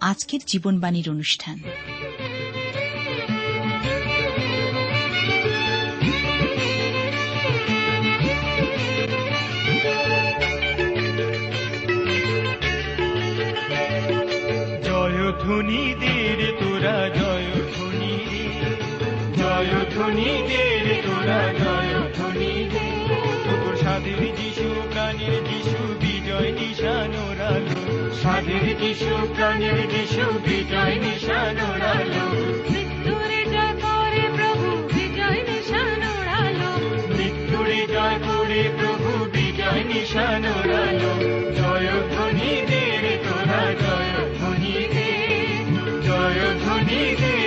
আজকের জীবনবাণীর অনুষ্ঠান। জয়ধ্বনি দের তোরা জয়ধ্বনি জয়ধ্বনি দের তোরা জয়ধ্বনি ওরালো দিশু যিশু প্রাণের যিশু বিজয় নিশান উড়ালো মৃত্যুরে জয় করে প্রভু বিজয় নিশান উড়ালো মৃত্যুরে জয় করে প্রভু বিজয় নিশান ওরালো জয়ধ্বনি দের তোরা জয়ধ্বনি দে জয় ধ্বনি তোরা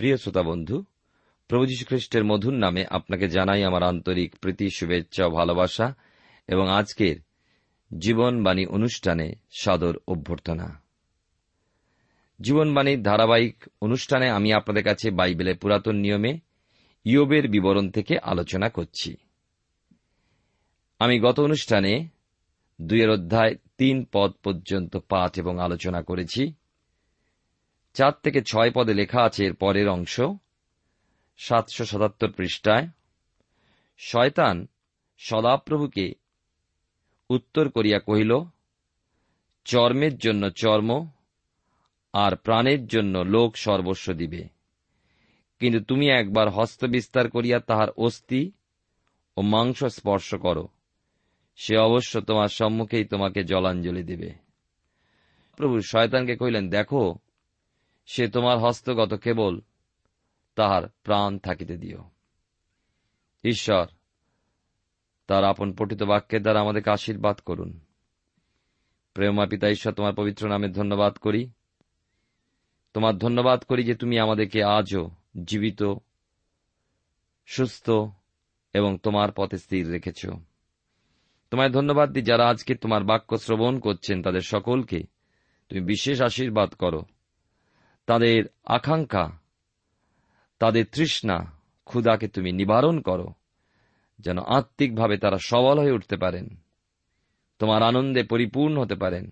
প্রিয় শ্রোতা বন্ধু, প্রভু খ্রিস্টের মধুর নামে আপনাকে জানাই আমার আন্তরিক প্রীতি, শুভেচ্ছা ও ভালোবাসা এবং আজকের জীবনবাণী অনুষ্ঠানে সাদর অভ্যর্থনা। জীবনবাণীর ধারাবাহিক অনুষ্ঠানে আমি আপনাদের কাছে বাইবেলের পুরাতন নিয়মে ইয়োবের বিবরণ থেকে আলোচনা করছি। আমি গত অনুষ্ঠানে দুইয়ের অধ্যায় তিন পদ পর্যন্ত পাঠ এবং আলোচনা করেছি। চার থেকে ছয় পদে লেখা আছে এর পরের অংশ। সাতশো সাতাত্তর পৃষ্ঠায়। শয়তান সদাপ্রভুকে উত্তর করিয়া কহিল, চর্মের জন্য চর্ম আর প্রাণের জন্য লোক সর্বস্ব দিবে। কিন্তু তুমি একবার হস্ত বিস্তার করিয়া তাহার অস্থি ও মাংস স্পর্শ করো। সে অবশ্য তোমার সম্মুখেই তোমাকে জলাঞ্জলি দেবে। প্রভু শয়তানকে কহিলেন, দেখো সে তোমার হস্তগত কেবল তাহার প্রাণ থাকিতে দিও। ঈশ্বর, তার আপন পঠিত বাক্যের দ্বারা আমাদেরকে আশীর্বাদ করুন। প্রেমা পিতা, ঈশ্বর, তোমার পবিত্র নামে ধন্যবাদ করি। তোমার ধন্যবাদ করি যে তুমি আমাদেরকে আজও জীবিত, সুস্থ এবং তোমার পথে স্থির রেখেছ। তোমায় ধন্যবাদ দিই যারা আজকে তোমার বাক্য শ্রবণ করছেন, তাদের সকলকে তুমি বিশেষ আশীর্বাদ করো। তাদের আকাঙ্ক্ষা, তাদের তৃষ্ণা ক্ষুদাকে তুমি নিবারণ করো, যেন আত্মিকভাবে তারা সবল হয়ে উঠতে পারেন। তোমার আনন্দে পরিপূর্ণ হতে পারেন।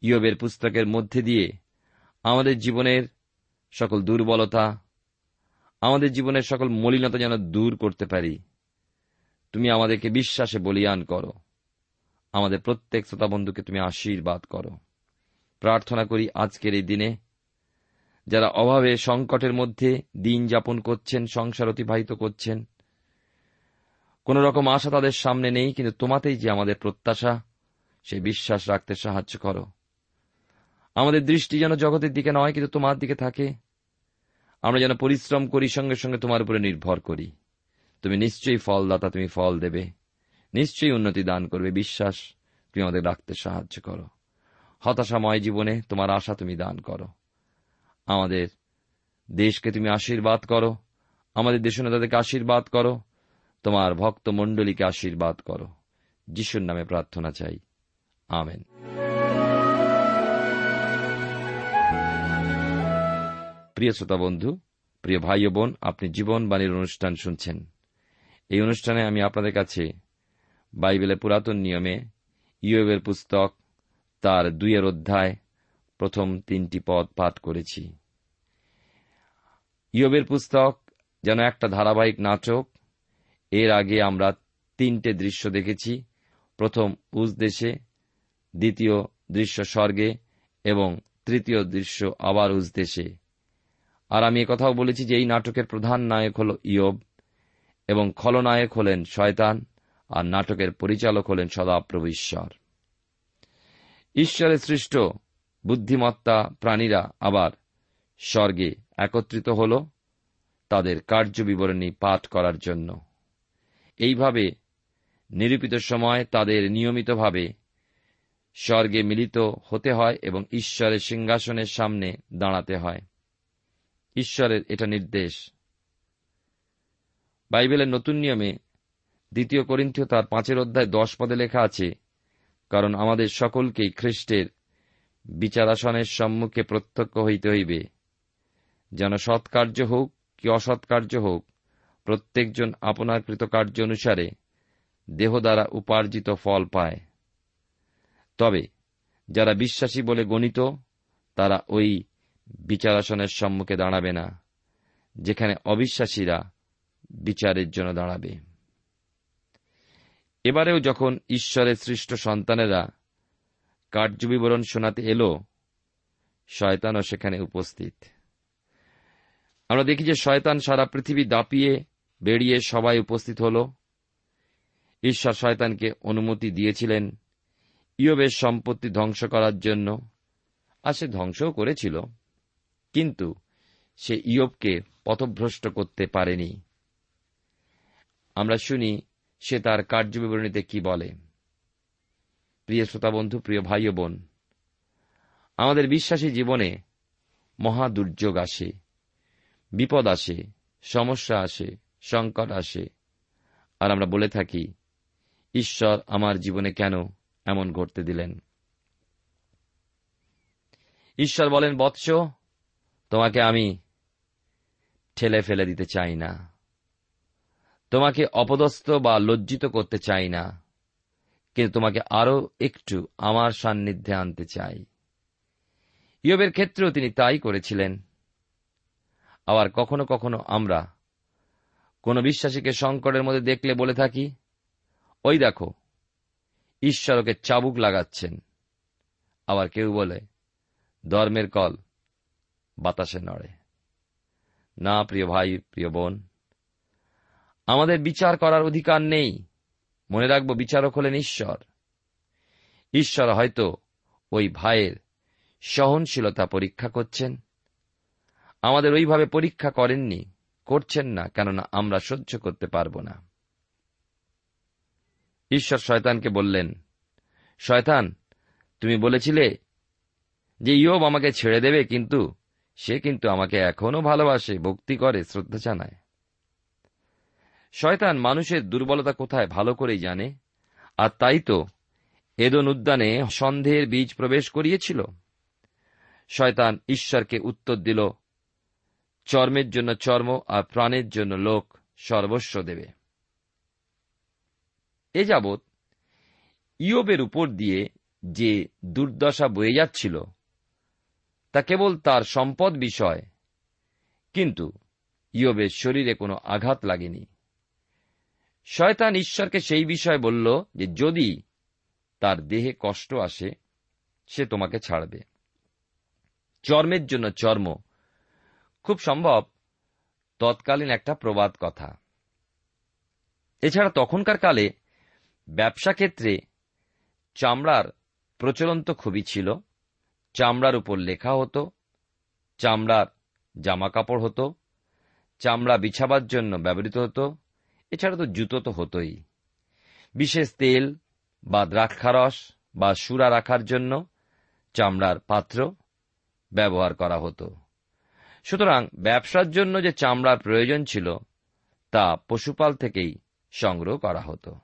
ইয়বের পুস্তকের মধ্যে দিয়ে আমাদের জীবনের সকল দুর্বলতা, আমাদের জীবনের সকল মলিনতা যেন দূর করতে পারি। তুমি আমাদেরকে বিশ্বাসে বলিয়ান করো। আমাদের প্রত্যেক শ্রোতা বন্ধুকে তুমি আশীর্বাদ করো। প্রার্থনা করি আজকের এই দিনে যারা অভাবে সংকটের মধ্যে দিন যাপন করছেন, সংসার অতিবাহিত করছেন, কোন রকম আশা তাদের সামনে নেই, কিন্তু তোমাতেই যে আমাদের প্রত্যাশা, সেই বিশ্বাস রাখতে সাহায্য করো। আমাদের দৃষ্টি যেন জগতের দিকে নয়, কিন্তু তোমার দিকে থাকে। আমরা যেন পরিশ্রম করি, সঙ্গে সঙ্গে তোমার উপরে নির্ভর করি। তুমি নিশ্চয়ই ফলদাতা, তুমি ফল দেবে। নিশ্চয়ই উন্নতি দান করবে, বিশ্বাস তুমি আমাদের রাখতে সাহায্য করো। হতাশাময় জীবনে তোমার আশা তুমি দান করো। আমাদের দেশকে তুমি আশীর্বাদ করো। আমাদের দেশ নেতাদেরকে আশীর্বাদ করো। তোমার ভক্ত মণ্ডলীকে আশীর্বাদ করো। যিশুর নামে প্রার্থনা চাই। আমেন। প্রিয় শ্রোতা বন্ধু, প্রিয় ভাই ও বোন, আপনি জীবনবাণীর অনুষ্ঠান শুনছেন। এই অনুষ্ঠানে আমি আপনাদের কাছে বাইবেলের পুরাতন নিয়মে ইয়েবের পুস্তক, তার দুইয়ের অধ্যায় প্রথম তিনটি পদ পাঠ করেছি। ইয়বের পুস্তক যেন একটা ধারাবাহিক নাটক। এর আগে আমরা তিনটে দৃশ্য দেখেছি। প্রথম উজ দেশে, দ্বিতীয় দৃশ্য স্বর্গে এবং তৃতীয় দৃশ্য আবার উজ দেশে। আর আমি কথাও বলেছি যে এই নাটকের প্রধান নায়ক হল ইয়ব এবং খলনায়ক হলেন শয়তান আর নাটকের পরিচালক হলেন সদাপ্রভু ঈশ্বর। ঈশ্বরের সৃষ্ট বুদ্ধিমত্তা প্রাণীরা আবার স্বর্গে একত্রিত হল তাদের কার্য বিবরণী পাঠ করার জন্য। এইভাবে নিরূপিত সময় তাদের নিয়মিতভাবে স্বর্গে মিলিত হতে হয় এবং ঈশ্বরের সিংহাসনের সামনে দাঁড়াতে হয়। ঈশ্বরের এটা নির্দেশ। বাইবেলের নতুন নিয়মে দ্বিতীয় করিন্থীয় তার পাঁচের অধ্যায় দশ পদে লেখা আছে, কারণ আমাদের সকলকেই খ্রিস্টের বিচারাসনের সম্মুখে প্রত্যক্ষ হইতে হইবে। যেন সৎকার্য হোক কি অসৎকার্য হোক, প্রত্যেকজন আপনার কৃতকার্য অনুসারে দেহ দ্বারা উপার্জিত ফল পায়। তবে যারা বিশ্বাসী বলে গণিত, তারা ওই বিচারাসনের সম্মুখে দাঁড়াবে না, যেখানে অবিশ্বাসীরা বিচারের জন্য দাঁড়াবে। এবারেও যখন ঈশ্বরের সৃষ্ট সন্তানেরা কার্যবিবরণ শোনাতে এলো। শয়তানও সেখানে উপস্থিত। আমরা দেখি যে শয়তান সারা পৃথিবী দাপিয়ে বেরিয়ে সবাই উপস্থিত হল। ঈশ্বর শয়তানকে অনুমতি দিয়েছিলেন ইয়বের সম্পত্তি ধ্বংস করার জন্য, আর সে ধ্বংসও করেছিল। কিন্তু সে ইয়বকে পথভ্রষ্ট করতে পারেনি। আমরা শুনি সে তার কার্যবিবরণীতে কি বলে। প্রিয় শ্রোতা বন্ধু, প্রিয় ভাই ও বোন, আমাদের বিশ্বাসী জীবনে মহা দুর্যোগ আসে, বিপদ আসে, সমস্যা আসে, সংকট আসে। আর আমরা বলে থাকি, ঈশ্বর আমার জীবনে কেন এমন ঘটতে দিলেন? ঈশ্বর বলেন, বৎস, তোমাকে আমি ঠেলে ফেলে দিতে চাই না। তোমাকে অপদস্থ বা লজ্জিত করতে চাই না। কিন্তু তোমাকে আরও একটু আমার সান্নিধ্যে আনতে চাই। ইয়বের ক্ষেত্রেও তিনি তাই করেছিলেন। আবার কখনো কখনো আমরা কোন বিশ্বাসীকে সংকটের মধ্যে দেখলে বলে থাকি, ওই দেখো ঈশ্বরকে চাবুক লাগাচ্ছেন। আবার কেউ বলে, ধর্মের কল বাতাসে নড়ে। না, প্রিয় ভাই, প্রিয় বোন, আমাদের বিচার করার অধিকার নেই। মনে রাখব বিচারক হলেন ঈশ্বর। ঈশ্বর হয়তো ওই ভাইয়ের সহনশীলতা পরীক্ষা করছেন। আমাদের ওইভাবে পরীক্ষা করেননি, করছেন না, কেননা আমরা সহ্য করতে পারব না। ঈশ্বর শয়তানকে বললেন, শয়তান, তুমি বলেছিলে যে ইয়োব আমাকে ছেড়ে দেবে, কিন্তু সে কিন্তু আমাকে এখনও ভালোবাসে, ভক্তি করে, শ্রদ্ধা জানায়। শয়তান মানুষের দুর্বলতা কোথায় ভালো করেই জানে? আর তাই তো এদন উদ্যানে সন্দেহের বীজ প্রবেশ করিয়েছিল। শয়তান ঈশ্বরকে উত্তর দিল, চর্মের জন্য চর্ম আর প্রাণের জন্য লোক সর্বস্ব দেবে। এ যাবৎ ইয়বের উপর দিয়ে যে দুর্দশা বয়ে যাচ্ছিল, তা কেবল তার সম্পদ বিষয়, কিন্তু ইয়বের শরীরে কোনো আঘাত লাগেনি। শয়তান ঈশ্বরকে সেই বিষয় বলল যে, যদি তার দেহে কষ্ট আসে, সে তোমাকে ছাড়বে। চর্মের জন্য চর্ম। খুব সম্ভব, তৎকালীন একটা প্রবাদ কথা। এছাড়া তখনকার কালে ব্যবসা ক্ষেত্রে চামড়ার প্রচলন তো খুবই ছিল। চামড়ার উপর লেখা হতো, চামড়ার জামা কাপড় হতো, চামড়া বিছাবার জন্য ব্যবহৃত হতো এছাড়া তো জুতো তো হতোই। বিশেষ তেল বা দ্রাক্ষারস বা সুরা রাখার জন্য চামড়ার পাত্র ব্যবহার করা হতো। সুতরাং ব্যবসার জন্য যে চামড়ার প্রয়োজন ছিল, তা পশুপাল থেকেই সংগ্রহ করা হতো।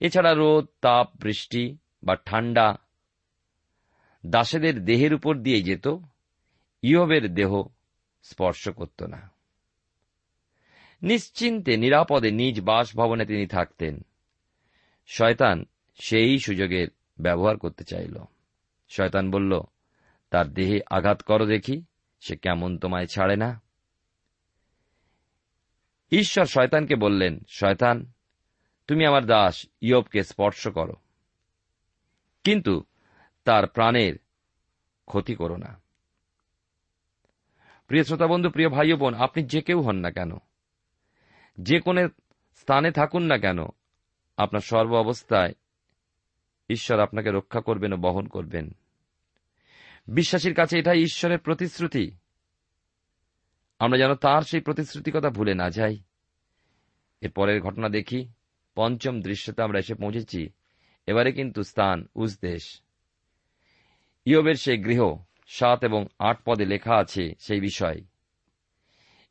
এছাড়া রোদ, তাপ, বৃষ্টি বা ঠান্ডা দাসেদের দেহের উপর দিয়ে যেত ইয়বের দেহ স্পর্শ করত না। নিশ্চিন্তে, নিরাপদে নিজ বাসভবনে তিনি থাকতেন। শয়তান সেই সুযোগের ব্যবহার করতে চাইল। শয়তান বলল, তার দেহে আঘাত করো দেখি, সে কেমন তোমায় ছাড়ে না? ঈশ্বর শয়তানকে বললেন, শয়তান, তুমি আমার দাস, ইয়বকে স্পর্শ করো। কিন্তু তার প্রাণের ক্ষতি করো না। প্রিয় শ্রোতা বন্ধু প্রিয় ভাই বোন, আপনি যে কেউ হন না কেন যে কোনো স্থানে থাকুন না কেন, আপনার সর্ব অবস্থায় ঈশ্বর আপনাকে রক্ষা করবেন ও বহন করবেন। বিশ্বাসীর কাছে এটাই ঈশ্বরের প্রতিশ্রুতি। আমরা যেন তার সেই প্রতিশ্রুতি কথা ভুলে না যাই। এর পরের ঘটনা দেখি, পঞ্চম দৃশ্যতে আমরা এসে পৌঁছেছি। এবারে কিন্তু স্থান উজদেশ ইয়বের সেই গৃহ, সাত এবং আট পদে লেখা আছে সেই বিষয়।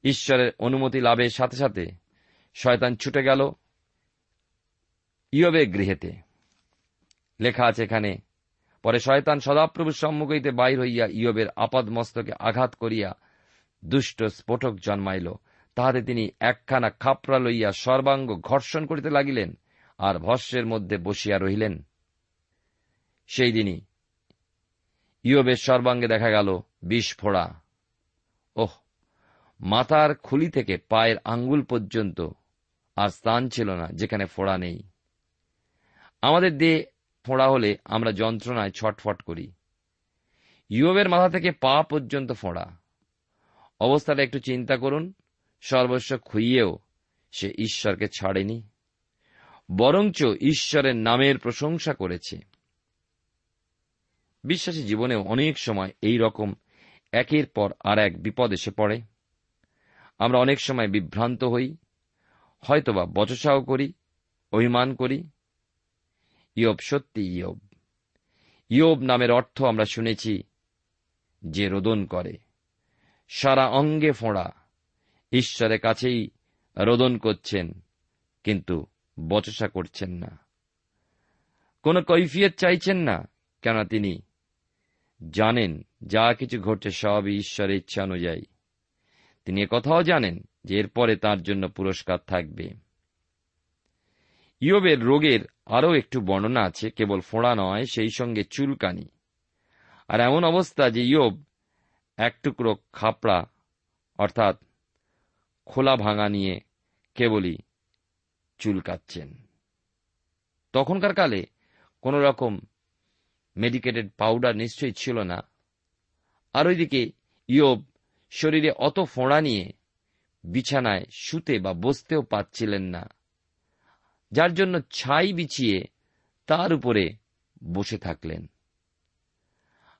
ঈশ্বরের অনুমতি লাভের সাথে সাথে শয়তান ছুটে গেল ইয়বের গৃহেতে। লেখা আছে এখানে, পরে শয়তান সদাপ্রভুর সম্মুখ হইতে বাইর হইয়া ইয়বের আপাদ মস্তকে আঘাত করিয়া দুষ্ট স্ফোটক জন্মাইল। তাহাতে তিনি একখানা খাপড়া লইয়া সর্বাঙ্গ ঘর্ষণ করিতে লাগিলেন আর ভস্যের মধ্যে বসিয়া রহিলেন। সেই দিনই ইয়বের সর্বাঙ্গে দেখা গেল বিষ ফোড়া। ওহ, মাথার খুলি থেকে পায়ের আঙ্গুল পর্যন্ত আর স্থান ছিল না, যেখানে ফোড়া নেই। আমাদের দেহে ফোড়া হলে আমরা যন্ত্রণায় ছটফট করি। ইয়বের মাথা থেকে পা পর্যন্ত ফোড়া। অবস্থাটা একটু চিন্তা করুন, সর্বস্ব খুইয়েও সে ঈশ্বরকে ছাড়েনি, বরঞ্চ ঈশ্বরের নামের প্রশংসা করেছে। বিশ্বাসী জীবনেও অনেক সময় এই রকম একের পর আর এক বিপদ এসে পড়ে। আমরা অনেক সময় বিভ্রান্ত হই হয়তোবা বচসাও করি, অভিমান করি। ইয়ব, সত্যি ইয়ব। ইয়ব নামের অর্থ আমরা শুনেছি যে রোদন করে। সারা অঙ্গে ফোঁড়া। ঈশ্বরের কাছেই রোদন করছেন, কিন্তু বচসা করছেন না। কোন কৈফিয়ত চাইছেন না কেন তিনি জানেন যা কিছু ঘটছে সবই ঈশ্বরের ইচ্ছা অনুযায়ী। তিনি কথাও জানেন যে এরপরে তার জন্য পুরস্কার থাকবে। ইয়বের রোগের আরও একটু বর্ণনা আছে, কেবল ফোঁড়া নয়, সেই সঙ্গে চুলকানি। আর এমন অবস্থা যে ইয়ব এক টুকরো খাপড়া, অর্থাৎ খোলা ভাঙা নিয়ে কেবলই চুলকাচ্ছেন। তখনকার কালে কোন রকম মেডিকেটেড পাউডার নিশ্চয়ই ছিল না। আর ওইদিকে ইয়ব শরীরে অত ফোঁড়া নিয়ে বিছানায় শুতে বা বসতেও পাচ্ছিলেন না। যার জন্য ছাই বিছিয়ে তার উপরে বসে থাকলেন।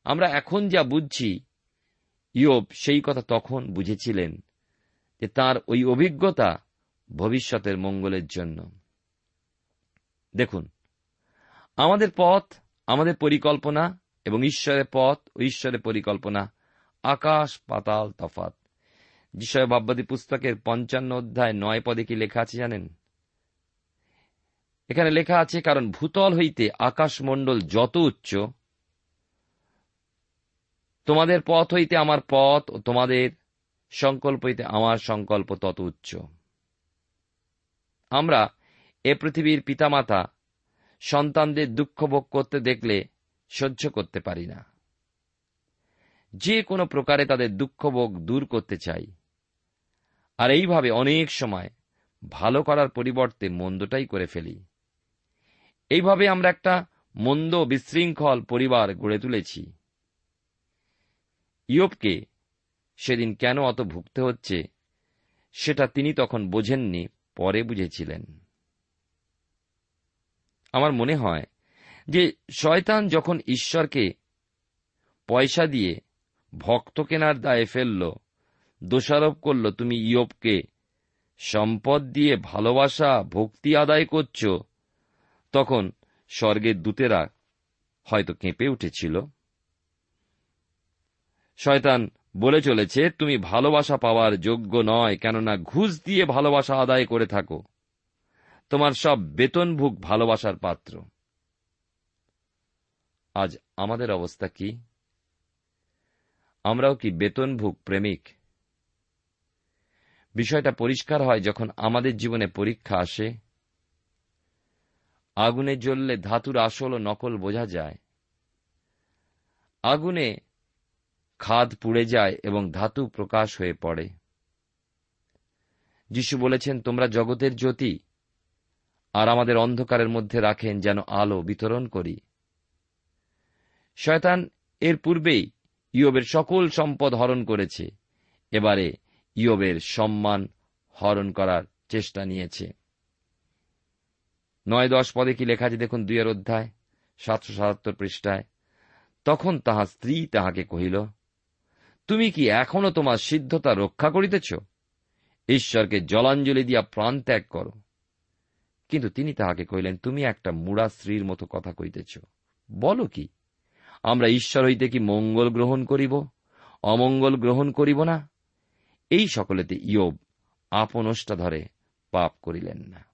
আমরা এখন যা বুঝছি, ইয়ব সেই কথা তখন বুঝেছিলেন যে তার ওই অভিজ্ঞতা ভবিষ্যতের মঙ্গলের জন্য। দেখুন, আমাদের পথ আমাদের পরিকল্পনা এবং ঈশ্বরের পথ ও ঈশ্বরের পরিকল্পনা আকাশ পাতাল তফাত যিশয় ভাববাদী পুস্তকের পঞ্চান্ন অধ্যায় নয় পদে কি লেখা আছে জানেন? এখানে লেখা আছে, কারণ ভূতল হইতে আকাশমণ্ডল যত উচ্চ, তোমাদের পথ হইতে আমার পথ ও তোমাদের সংকল্প হইতে আমার সংকল্প তত উচ্চ। আমরা এ পৃথিবীর পিতামাতা, সন্তানদের দুঃখ ভোগ করতে দেখলে সহ্য করতে পারি না। যে কোনো প্রকারে তাদের দুঃখ ভোগ দূর করতে চাই। আর এইভাবে অনেক সময় ভালো করার পরিবর্তে মন্দটাই করে ফেলি। এইভাবে আমরা একটা মন্দ বিশৃঙ্খল পরিবার গড়ে তুলেছি। ইয়বকে সেদিন কেন অত ভুগতে হচ্ছে, সেটা তিনি তখন বোঝেননি, পরে বুঝেছিলেন। আমার মনে হয় যে শয়তান যখন ঈশ্বরকে পয়সা দিয়ে ভক্ত কেনার দায়ে ফেলল দোষারোপ করল, তুমি ইয়বকে সম্পদ দিয়ে ভালোবাসা, ভক্তি আদায় করছ? তখন স্বর্গের দূতেরা হয়তো কেঁপে উঠেছিল। শয়তান বলে চলেছে, তুমি ভালোবাসা পাওয়ার যোগ্য নয়, কেননা ঘুষ দিয়ে ভালোবাসা আদায় করে থাকো। তোমার সব বেতনভুক ভালোবাসার পাত্র। আজ আমাদের অবস্থা কি? আমরাও কি বেতনভুক প্রেমিক? বিষয়টা পরিষ্কার হয় যখন আমাদের জীবনে পরীক্ষা আসে। আগুনে জ্বললে ধাতুর আসল ও নকল বোঝা যায়। আগুনে খাদ পুড়ে যায় এবং ধাতু প্রকাশ হয়ে পড়ে। যিশু বলেছেন, তোমরা জগতের জ্যোতি আর আমাদের অন্ধকারের মধ্যে রাখেন যেন আলো বিতরণ করি। শয়তান এর পূর্বেই ইয়বের সকল সম্পদ হরণ করেছে। এবারে ইয়বের সম্মান হরণ করার চেষ্টা নিয়েছে। নয় দশ পদে কি লেখা আছে দেখুন দুইয়ের অধ্যায়, সাতশো সাতাত্তর পৃষ্ঠায়। তখন তাহার স্ত্রী তাহাকে কহিল, তুমি কি এখনও তোমার সিদ্ধতা রক্ষা করিতেছ? ঈশ্বরকে জলাঞ্জলি দিয়া প্রাণ ত্যাগ করো। কিন্তু তিনি তাহাকে কহিলেন, তুমি একটা মুড়া স্ত্রীর মতো কথা কইতেছ। বলো কি, আমরা ঈশ্বর হইতে কি মঙ্গল গ্রহণ করিব, অমঙ্গল গ্রহণ করিব না? এই সকলেতে ইয়োব আপনষ্টা ধরে পাপ করিলেন না।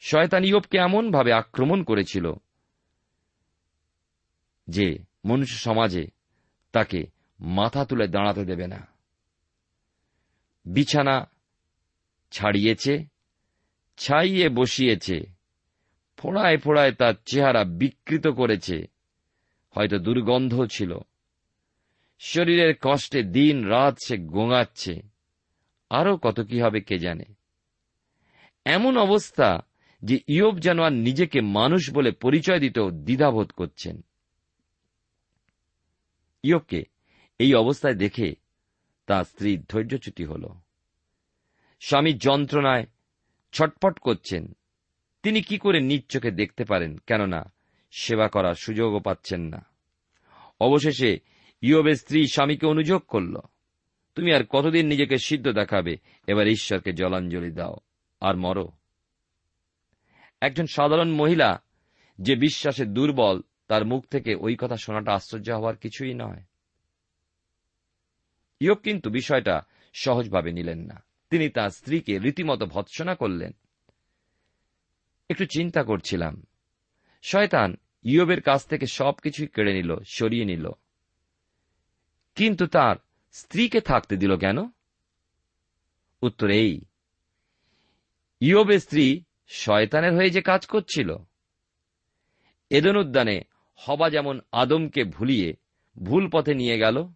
শয়তান ইয়োবকে এমনভাবে আক্রমণ করেছিল যে মনুষ্য সমাজে তাকে মাথা তুলে দাঁড়াতে দেবে না। বিছানা ছাড়িয়েছে, ছাইয়ে বসিয়েছে, ফোড়ায় ফোড়ায় তার চেহারা বিকৃত করেছে, হয়তো দুর্গন্ধ ছিল। শরীরের কষ্টে দিন রাত সে গোঙাচ্ছে। আরও কত কি হবে কে জানে? এমন অবস্থা যে ইয়ব যেন আর নিজেকে মানুষ বলে পরিচয় দিতেও দ্বিধাবোধ করছেন। ইয়বকে এই অবস্থায় দেখে তার স্ত্রী ধৈর্যচ্যুতি হল। স্বামী যন্ত্রণায় ছটপট করছেন। তিনি কি করে নিজ চোখে দেখতে পারেন? কেননা সেবা করার সুযোগও পাচ্ছেন না। অবশেষে ইয়বের স্ত্রী স্বামীকে অনুযোগ করল। তুমি আর কতদিন নিজেকে সিদ্ধ দেখাবে? এবার ঈশ্বরকে জলাঞ্জলি দাও আর মরো। একজন সাধারণ মহিলা যে বিশ্বাসে দুর্বল, তার মুখ থেকে ওই কথা শোনাটা আশ্চর্য হওয়ার কিছুই নয়। ইয়ব কিন্তু বিষয়টা সহজভাবে নিলেন না। তিনি তার স্ত্রীকে রীতিমতো ভৎসনা করলেন। একটু চিন্তা করছিলাম। শয়তান ইয়বের কাছ থেকে সবকিছুই কেড়ে নিল, সরিয়ে নিল। কিন্তু তার স্ত্রীকে থাকতে দিল কেন? উত্তর এই, ইয়বের স্ত্রী শয়তানের হয়ে যে কাজ করছিল। এদন উদ্যানে হবা যেমন আদমকে ভুলিয়ে ভুল পথে নিয়ে গেল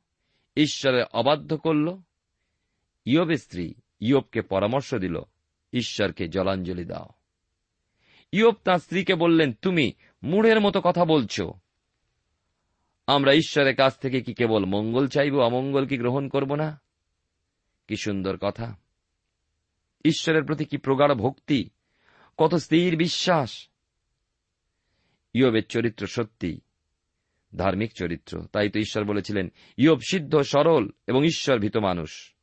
ঈশ্বরের অবাধ্য করল, ইয়বের স্ত্রী ইয়বকে পরামর্শ দিল, ঈশ্বরকে জলাঞ্জলি দাও। ইয়ব তাঁর স্ত্রীকে বললেন, তুমি মুড়ের মতো কথা বলছ। আমরা ঈশ্বরের কাছ থেকে কি কেবল মঙ্গল চাইব, অমঙ্গল কি গ্রহণ করব না? কি সুন্দর কথা। ঈশ্বরের প্রতি কি প্রগাঢ় ভক্তি, কত স্থির বিশ্বাস। ইয়বের চরিত্র সত্যি, ধার্মিক চরিত্র, তাই তো ঈশ্বর বলেছিলেন, ইয়ব সিদ্ধ, সরল এবং ঈশ্বর ভীত মানুষ।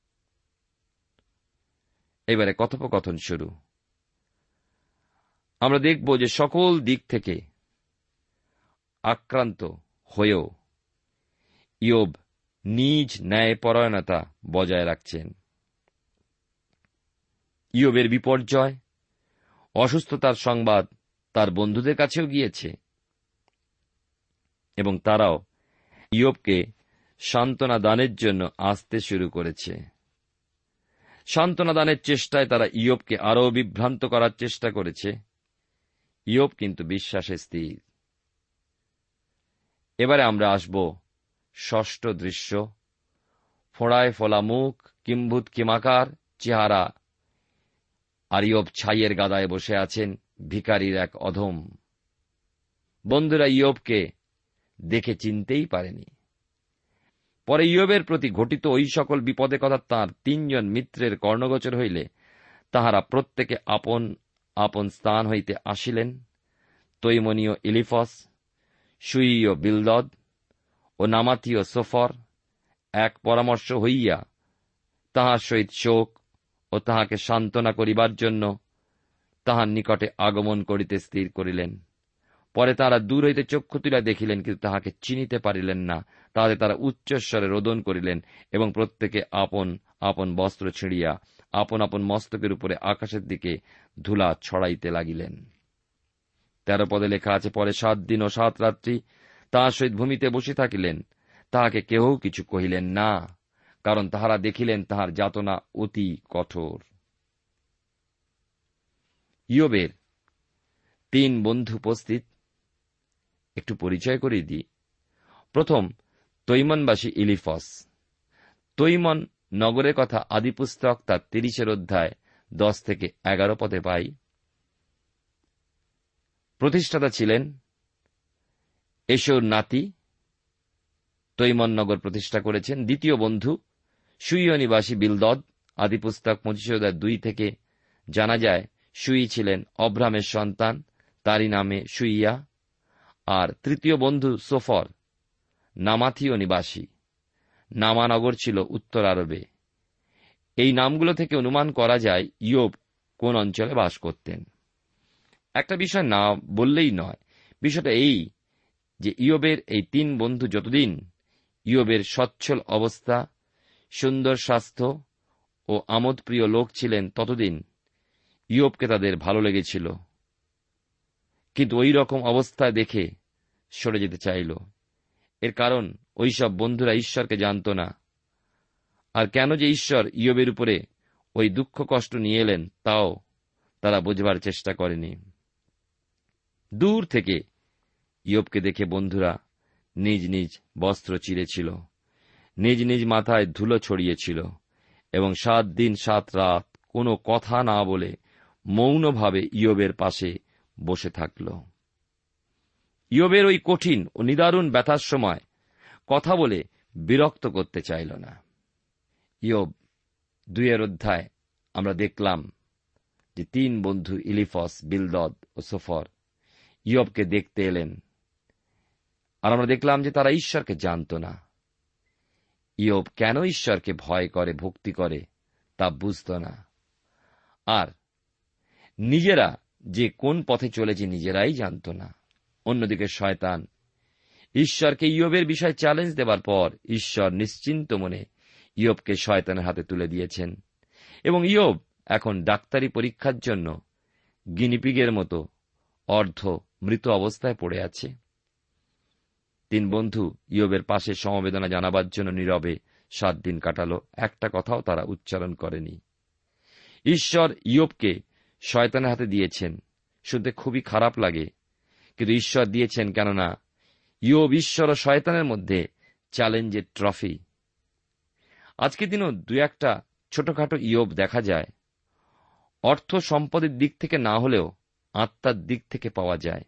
এবারে কথোপকথন শুরু। আমরা দেখব যে সকল দিক থেকে আক্রান্ত হয়েও। ইয়োব নিজ ন্যায়পরায়ণতা বজায় রাখছেন। ইয়োবের বিপর্যয়, অসুস্থতার সংবাদ তার বন্ধুদের কাছেও গিয়েছে এবং তারাও ইয়োবকে সান্ত্বনা দানের জন্য আসতে শুরু করেছে। সান্ত্বনা দানের চেষ্টায় তারা ইয়োবকে আরও বিভ্রান্ত করার চেষ্টা করেছে। ইয়োব কিন্তু বিশ্বাসে স্থির। এবারে আমরা আসব ষষ্ঠ দৃশ্য। ফোড়ায় ফোলা মুখ, কিম্ভূত কিমাকার, চেহারা। আরিয়ব ছাইয়ের গাদায় বসে আছেন ভিকারির এক অধম। বন্ধুরা, ইয়বকে দেখে চিনতেই পারেনি। পরে ইয়বের প্রতি ঘটিত ওই সকল বিপদে কথা তাঁর তিনজন মিত্রের কর্ণগোচর হইলে তাহারা প্রত্যেকে আপন আপন স্থান হইতে আসিলেন। তৈমনীয় ইলিফস সুইয় বিলদদ ও নামাতীয় সোফর, এক পরামর্শ হইয়া তাহার সহিত শোক ও তাহাকে সান্ত্বনা করিবার জন্য তাহার নিকটে আগমন করিতে স্থির করিলেন। পরে তারা দূর হইতে চক্ষু তুলিয়া দেখিলেন, কিন্তু তাহাকে চিনিতে পারিলেন না। তাহাতে তারা উচ্চস্বরে রোদন করিলেন এবং প্রত্যেকে আপন আপন বস্ত্র ছিঁড়িয়া, আপন আপন মস্তকের উপরে আকাশের দিকে ধুলা ছড়াইতে লাগিলেন। তেরো পদে লেখা আছে, পরে সাত দিন ও সাত রাত্রি তাহার সহিত ভূমিতে বসে থাকিলেন। তাহাকে কেহ কিছু কহিলেন না, কারণ তাহারা দেখিলেন তাহার যাতনা অতি কঠোর। ইয়োবের তিন বন্ধু উপস্থিত। একটু পরিচয় করিয়ে দিই। প্রথম, তৈমনবাসী ইলিফস। তৈমন নগরের কথা আদিপুস্তক তার তিরিশের অধ্যায় দশ থেকে এগারো পদে পাই। প্রতিষ্ঠাতা ছিলেন এশোর নাতি তৈমন নগর প্রতিষ্ঠা করেছেন। দ্বিতীয় বন্ধু সুইয় নিবাসী বিলদদ আদিপুস্তক অধ্যায় দুই থেকে জানা যায়, সুই ছিলেন অব্রামের সন্তান, তারই নামে সুইয়া। আর তৃতীয় বন্ধু সোফর, নামাথীয় নিবাসী। নামানগর ছিল উত্তর আরবে। এই নামগুলো থেকে অনুমান করা যায়, ইয়োব কোন অঞ্চলে বাস করতেন। একটা বিষয় না বললেই নয়। বিষয়টা এই যে ইয়োবের এই তিন বন্ধু যতদিন ইয়োবের সচ্ছল অবস্থা, সুন্দর স্বাস্থ্য ও আমোদপ্রিয় লোক ছিলেন ততদিন ইয়োবকে তাদের ভালো লেগেছিল। কিন্তু ওই রকম অবস্থায় দেখে সরে যেতে চাইল। এর কারণ ওই সব বন্ধুরা ঈশ্বরকে জানত না। আর কেন যে ঈশ্বর ইয়বের উপরে ওই দুঃখ কষ্ট নিয়ে এলেন, তাও তারা বোঝবার চেষ্টা করেনি। দূর থেকে। ইয়বকে দেখে বন্ধুরা নিজ নিজ বস্ত্র চিরেছিল, নিজ নিজ মাথায় ধুলো ছড়িয়েছিল এবং সাত দিন সাত রাত কোনো কথা না বলে মৌনভাবে ইয়বের পাশে বসে থাকল। ইয়বের ওই কঠিন ও নিদারুণ ব্যথার সময় কথা বলে বিরক্ত করতে চাইল না। ইয়ব দুইয়ের অধ্যায় আমরা দেখলাম যে তিন বন্ধু ইলিফস, বিলদদ ও সোফর ইয়বকে দেখতে এলেন। আর আমরা দেখলাম যে তারা ঈশ্বরকে জানত না। ইয়ব কেন ঈশ্বরকে ভয় করে, ভক্তি করে, তা বুঝত না। আর নিজেরা যে কোন পথে চলেছে নিজেরাই জানত না। অন্যদিকে শয়তান ঈশ্বরকে ইয়বের বিষয়ে চ্যালেঞ্জ দেবার পর ঈশ্বর নিশ্চিন্ত মনে ইয়বকে শয়তানের হাতে তুলে দিয়েছেন। এবং ইয়ব এখন ডাক্তারি পরীক্ষার জন্য গিনিপিগের মতো অর্ধ মৃত অবস্থায় পড়ে আছে। তিন বন্ধু ইয়বের পাশে সমবেদনা জানাবার জন্য নীরবে সাত দিন কাটালো। একটা কথাও তারা উচ্চারণ করেনি। ঈশ্বর ইয়বকে শয়তানের হাতে দিয়েছেন। শুনতে খুবই খারাপ লাগে, কিন্তু ঈশ্বর দিয়েছেন কেননা ইয়ব ঈশ্বর ও শয়তানের মধ্যে চ্যালেঞ্জের ট্রফি। আজকে দিনও দু একটা ছোটখাটো ইয়ব দেখা যায়। অর্থ সম্পদের দিক থেকে না হলেও আত্মার দিক থেকে পাওয়া যায়।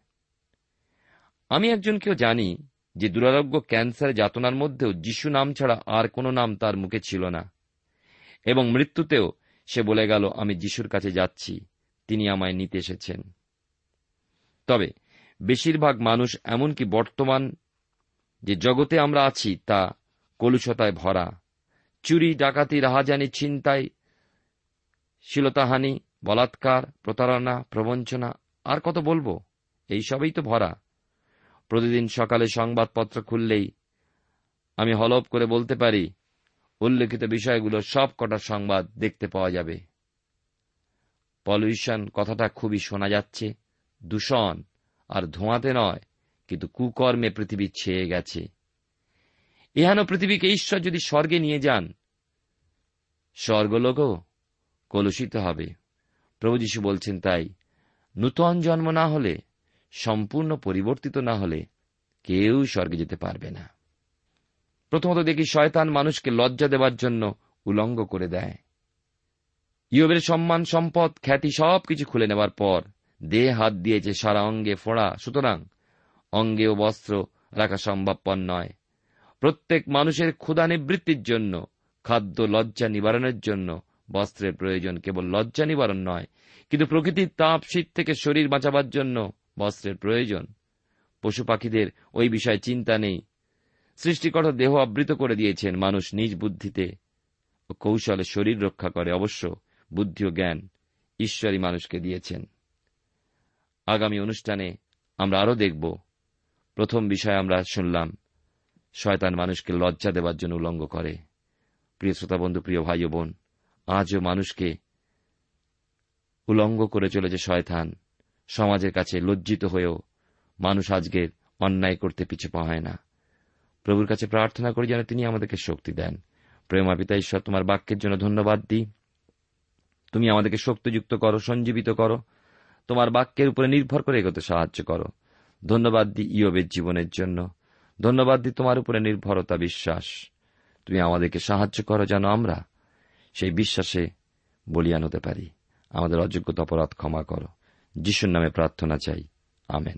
আমি একজনকেও জানি যে দুরারোগ্য ক্যান্সার যাতনার মধ্যেও যিশু নাম ছাড়া আর কোনো নাম তার মুখে ছিল না। এবং মৃত্যুতেও সে বলে গেল, আমি যিশুর কাছে যাচ্ছি, তিনি আমায় নিতে এসেছেন। তবে বেশিরভাগ মানুষ এমনকি বর্তমান যে জগতে আমরা আছি তা কলুষতায় ভরা। চুরি, ডাকাতি, রাহাজানি, ছিনতাই, শিলতাহানি বলাৎকার, প্রতারণা, প্রবঞ্চনা, আর কত বলব? এই সবই তো ভরা। প্রতিদিন সকালে সংবাদপত্র খুললেই আমি হলপ করে বলতে পারি, উল্লেখিত বিষয়গুলো সব কটা সংবাদ দেখতে পাওয়া যাবে। পলিউশন কথাটা খুবই শোনা যাচ্ছে, দূষণ আর ধোঁয়াতে নয়, কিন্তু কুকর্মে পৃথিবী ছেয়ে গেছে। এহেন পৃথিবীকে ঈশ্বর যদি স্বর্গে নিয়ে যান, স্বর্গলোকও কলুষিত হবে। প্রভু যীশু বলছেন তাই, নূতন জন্ম না হলে, সম্পূর্ণ পরিবর্তিত না হলে কেউ স্বর্গে যেতে পারবে না। প্রথমত দেখি শয়তান মানুষকে লজ্জা দেওয়ার জন্য উলঙ্গ করে দেয়। ইয়বের সম্মান, সম্পদ, খ্যাতি সবকিছু খুলে নেওয়ার পর দেহ হাত দিয়েছে সারা অঙ্গে ফোড়া, সুতরাং অঙ্গে ও বস্ত্র রাখা সম্ভবপর নয়। প্রত্যেক মানুষের ক্ষুধা নিবৃত্তির জন্য, খাদ্য লজ্জা নিবারণের জন্য বস্ত্রের প্রয়োজন কেবল লজ্জা নিবারণ নয়, কিন্তু প্রকৃতির তাপ শীত থেকে শরীর বাঁচাবার জন্য বস্ত্রের প্রয়োজন। পশু পাখিদের ওই বিষয়ে চিন্তা নেই। সৃষ্টিকর্তা দেহ আবৃত করে দিয়েছেন, মানুষ নিজ বুদ্ধিতে ও কৌশলে শরীর রক্ষা করে, অবশ্য বুদ্ধি ও জ্ঞান ঈশ্বরই মানুষকে দিয়েছেন। আগামী অনুষ্ঠানে আমরা আরও দেখব। প্রথম বিষয় আমরা শুনলাম, শয়তান মানুষকে লজ্জা দেবার জন্য উলঙ্গ করে। প্রিয় শ্রোতা বন্ধু, প্রিয় ভাই বোন আজও মানুষকে উলঙ্গ করে চলেছে শয়থান সমাজের কাছে লজ্জিত হয়েও মানুষ আজকের অন্যায় করতে পিছু পায় না। প্রভুর কাছে প্রার্থনা করি যেন তিনি আমাদেরকে শক্তি দেন। প্রেমা পিতা ঈশ্বর, তোমার বাক্যের জন্য ধন্যবাদ দিই। তুমি আমাদেরকে শক্তিযুক্ত করো, সঞ্জীবিত করো। তোমার বাক্যের উপরে নির্ভর করে এগোতে সাহায্য করো। ধন্যবাদ দি ইয়বের জীবনের জন্য। ধন্যবাদ দি তোমার উপরে নির্ভরতা, বিশ্বাস। তুমি আমাদেরকে সাহায্য করো যেন আমরা সেই বিশ্বাসে বলিয়ান হতে পারি। আমাদের অযোগ্যতা অপরাধ ক্ষমা করো। যিশুর নামে প্রার্থনা চাই। আমেন।